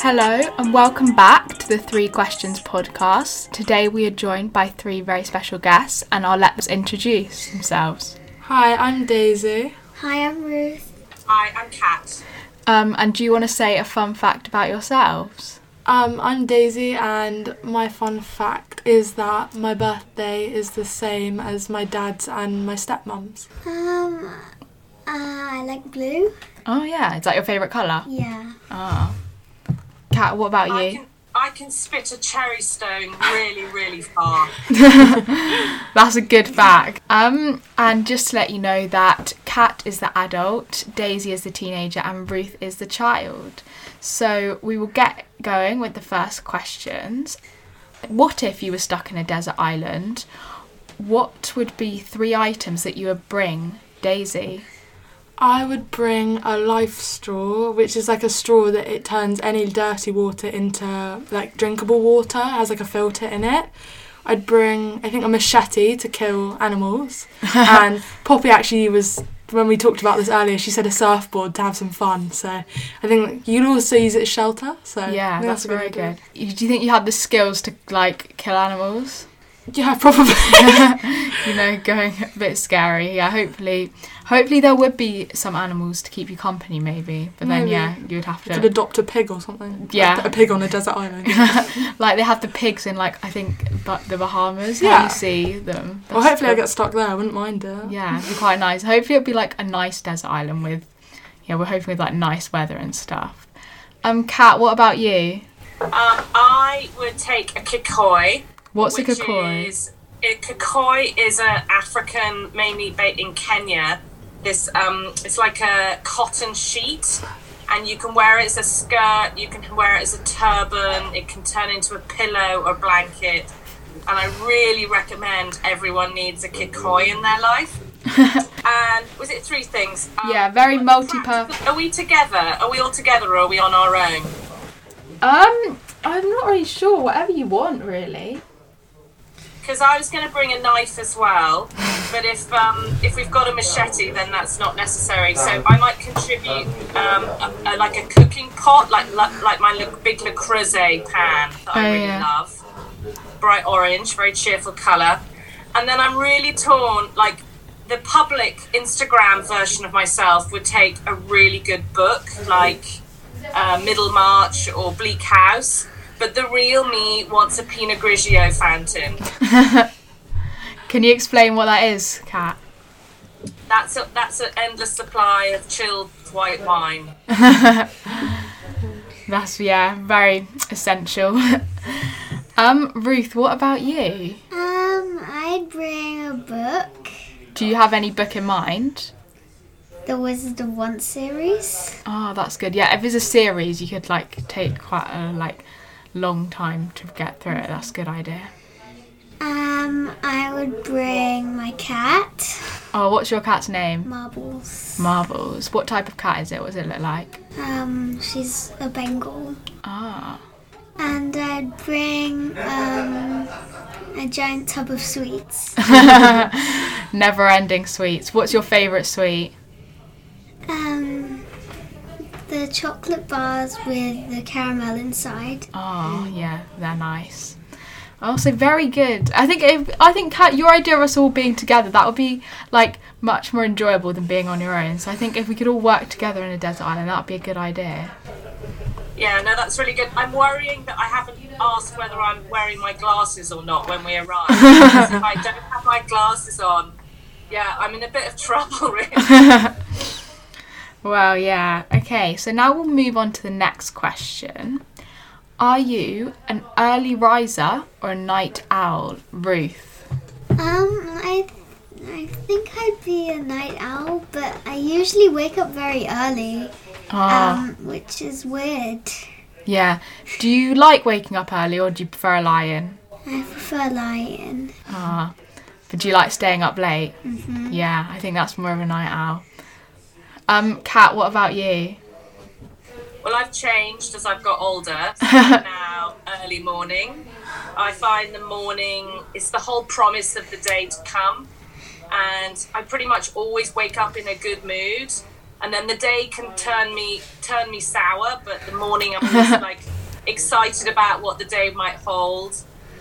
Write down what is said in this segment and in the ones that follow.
Hello and welcome back to the Three Questions podcast. Today we are joined by three very special guests and I'll let them introduce themselves. Hi, I'm Daisy. Hi, I'm Ruth. Hi, I'm Kat. Um, and do you want to say a fun fact about yourselves? Um, I'm Daisy, and my fun fact is that my birthday is the same as my dad's and my stepmom's. Um, uh, I like blue. Oh yeah, is that your favourite colour? Yeah. Ah. Kat, what about I you? can, I can spit a cherry stone really, really far. That's a good fact. Um, and just to let you know that Kat is the adult, Daisy is the teenager, and Ruth is the child. So we will get going with the first questions. What if you were stuck in a desert island? What would be three items that you would bring, Daisy? I would bring a life straw, which is like a straw that it turns any dirty water into like drinkable water, has like a filter in it. I'd bring, I think, a machete to kill animals. and Poppy actually was, when we talked about this earlier, she said a surfboard to have some fun. So I think you can also use it as shelter. So Yeah, think that's a good very good. Do you think you had the skills to like kill animals? Yeah, probably. you know, going a bit scary. Yeah, hopefully, hopefully there would be some animals to keep you company, maybe. But then, Maybe. yeah, you would have could to. adopt a pig or something. Yeah. A, a pig on a desert island. Like they have the pigs in, like I think, but the Bahamas. Yeah, Yeah. you see them. well, That's hopefully I get stuck there. I wouldn't mind it. Yeah, it'd be quite nice. Hopefully, it'd be like a nice desert island with. Yeah, we're hoping with like nice weather and stuff. Um, Kat, what about you? Um, I would take a kikoi. What's a kikoi? Is, a kikoi is an African, mainly based in Kenya. This um, it's like a cotton sheet, and you can wear it as a skirt. You can wear it as a turban. It can turn into a pillow or blanket. And I really recommend everyone needs a kikoi in their life. and was it three things? Um, Yeah, very but multi-purpose. Are we together? Are we all together, or are we on our own? Um, I'm not really sure. Whatever you want, really. Because I was going to bring a knife as well, but if um, if we've got a machete, then that's not necessary. So I might contribute um, a, a, like a cooking pot, like like, my Le, big Le Creuset pan that I Oh, really yeah. love, bright orange, very cheerful colour. And then I'm really torn. Like the public Instagram version of myself would take a really good book, like uh, Middlemarch or Bleak House. But the real me wants a Pinot Grigio fountain. Can you explain what that is, Kat? That's a, that's an endless supply of chilled white wine. That's yeah, very essential. um, Ruth, what about you? Um, I'd bring a book. Do you have any book in mind? The Wizard of Once series. Oh, that's good. Yeah, if it's a series, you could like take quite a like long time to get through it. That's a good idea. Um, I would bring my cat, Oh, what's your cat's name? Marbles. Marbles. What type of cat is it? What does it look like? Um, she's a Bengal. Ah, And I'd bring um a giant tub of sweets. never-ending sweets. What's your favourite sweet? Um, the chocolate bars with the caramel inside. Oh, yeah, they're nice. Also, very good. I think if, I think Kat, your idea of us all being together that would be like much more enjoyable than being on your own. So I think if we could all work together in a desert island, that'd be a good idea. Yeah, no, that's really good. I'm worrying that I haven't asked whether I'm wearing my glasses or not when we arrive. if I don't have my glasses on, yeah, I'm in a bit of trouble, really. Well, yeah. Okay, so now we'll move on to the next question. Are you an early riser or a night owl, Ruth? Um, I, I think I'd be a night owl, but I usually wake up very early, Ah, um, which is weird. yeah. Do you like waking up early or do you prefer a lie-in? I prefer lying. Ah, but do you like staying up late? Mm-hmm. Yeah, I think that's more of a night owl. Um, Kat, what about you? Well, I've changed as I've got older. So now early morning. I find the morning is the whole promise of the day to come, and I pretty much always wake up in a good mood. And then the day can turn me turn me sour, but the morning I'm just like excited about what the day might hold.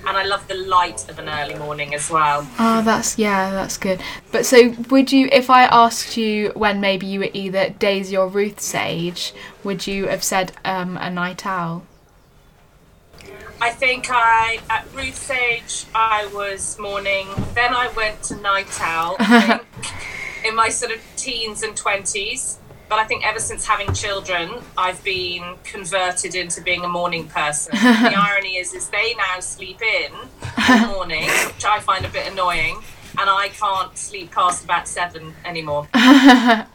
And I love the light of an early morning as well. Oh, that's yeah, that's good. But so, would you, if I asked you when maybe you were either Daisy or Ruth's age, would you have said um, a night owl? I think I, at Ruth's age, I was morning. Then I went to night owl I think, in my sort of teens and 20s. But I think ever since having children, I've been converted into being a morning person. the irony is, is they now sleep in in the morning, which I find a bit annoying, and I can't sleep past about seven anymore.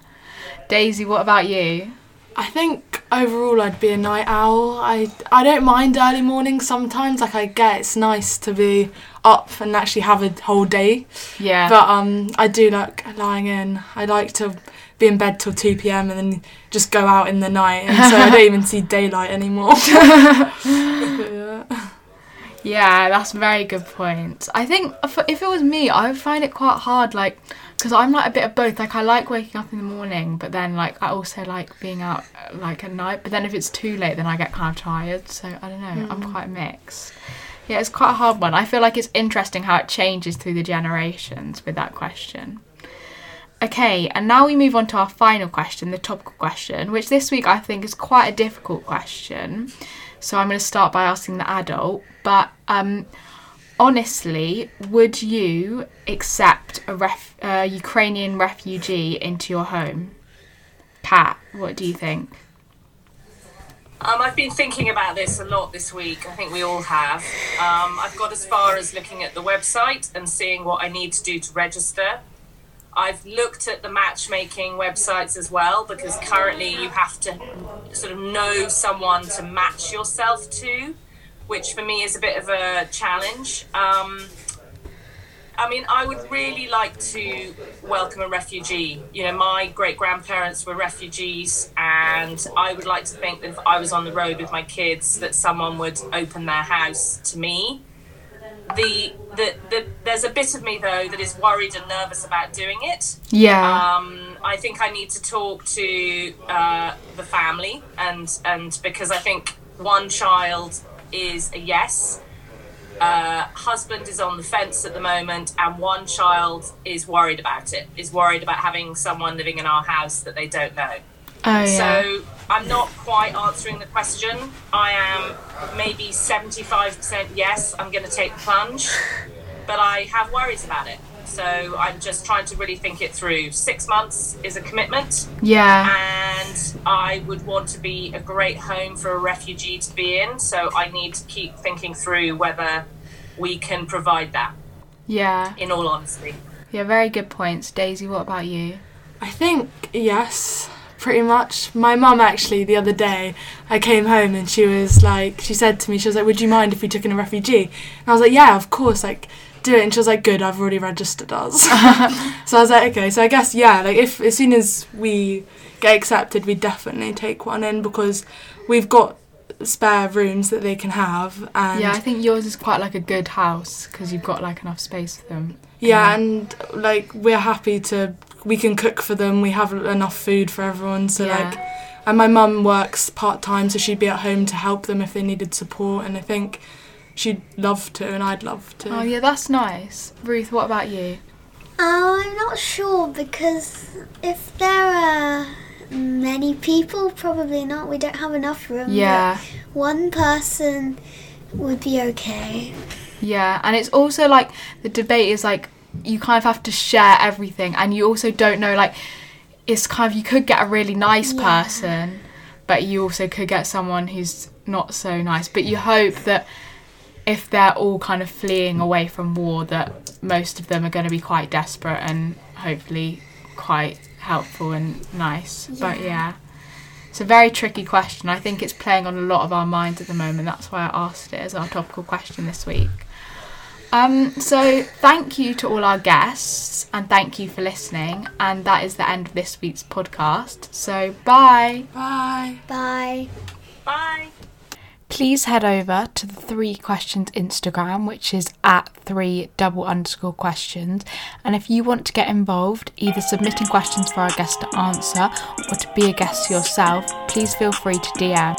Daisy, what about you? I think overall I'd be a night owl. I I don't mind early mornings sometimes. Like I get it's nice to be up and actually have a whole day. Yeah. But um, I do like lying in. I like to be in bed till two p.m. and then just go out in the night, and so I don't even see daylight anymore. yeah. Yeah, that's a very good point. I think if, if it was me, I would find it quite hard, like, because I'm like a bit of both. Like, I like waking up in the morning, but then, like, I also like being out, like, at night. But then if it's too late, then I get kind of tired. So, I don't know. I'm hmm. quite mixed. Yeah, it's quite a hard one. I feel like it's interesting how it changes through the generations with that question. Okay, and now we move on to our final question, the topical question, which this week I think is quite a difficult question. So I'm going to start by asking the adult. But um, honestly, would you accept a ref- uh, Ukrainian refugee into your home? Kat, what do you think? Um, I've been thinking about this a lot this week. I think we all have. Um, I've got as far as looking at the website and seeing what I need to do to register. I've looked at the matchmaking websites as well because currently you have to sort of know someone to match yourself to, which for me is a bit of a challenge. Um, I mean, I would really like to welcome a refugee. You know, my great grandparents were refugees, and I would like to think that if I was on the road with my kids, that someone would open their house to me. The, the, the there's a bit of me though that is worried and nervous about doing it. Yeah. Um, I think I need to talk to uh, the family, and and because I think one child is a yes. Uh, husband is on the fence at the moment, and one child is worried about it. Is worried about having someone living in our house that they don't know. Oh, yeah. So I'm not quite answering the question. I am maybe 75% yes, I'm going to take the plunge, but I have worries about it. So I'm just trying to really think it through. Six months is a commitment, yeah. and I would want to be a great home for a refugee to be in. So I need to keep thinking through whether we can provide that, Yeah. in all honesty. Yeah, very good points. Daisy, what about you? I think yes, pretty much. My mum actually the other day, I came home and she was like, she said to me, she was like, "Would you mind if we took in a refugee?" And I was like, "Yeah, of course." Like, do it. And she was like, "Good, I've already registered us." so I was like, "Okay." So I guess yeah, like if as soon as we get accepted, we definitely take one in because we've got spare rooms that they can have and Yeah, I think yours is quite like a good house because you've got like enough space for them. Yeah, and like we're happy to we can cook for them. We have enough food for everyone. So Yeah. like, and my mum works part time, so she'd be at home to help them if they needed support. And I think she'd love to, and I'd love to. Oh, yeah, that's nice. Ruth, what about you? Oh, I'm not sure because if there are many people, probably not. We don't have enough room. Yeah. One person would be okay. Yeah, and it's also like the debate is like you kind of have to share everything, and you also don't know like it's kind of you could get a really nice Yeah. person, but you also could get someone who's not so nice. But you hope that if they're all kind of fleeing away from war, that most of them are going to be quite desperate and hopefully quite helpful and nice. But Yeah. yeah. It's a very tricky question. I think it's playing on a lot of our minds at the moment. That's why I asked it as our topical question this week. Um, so thank you to all our guests and thank you for listening. And that is the end of this week's podcast. So bye. Bye. Bye. Bye. Please head over to the three questions Instagram, which is at three double underscore questions. And if you want to get involved, either submitting questions for our guest to answer or to be a guest yourself, please feel free to DM.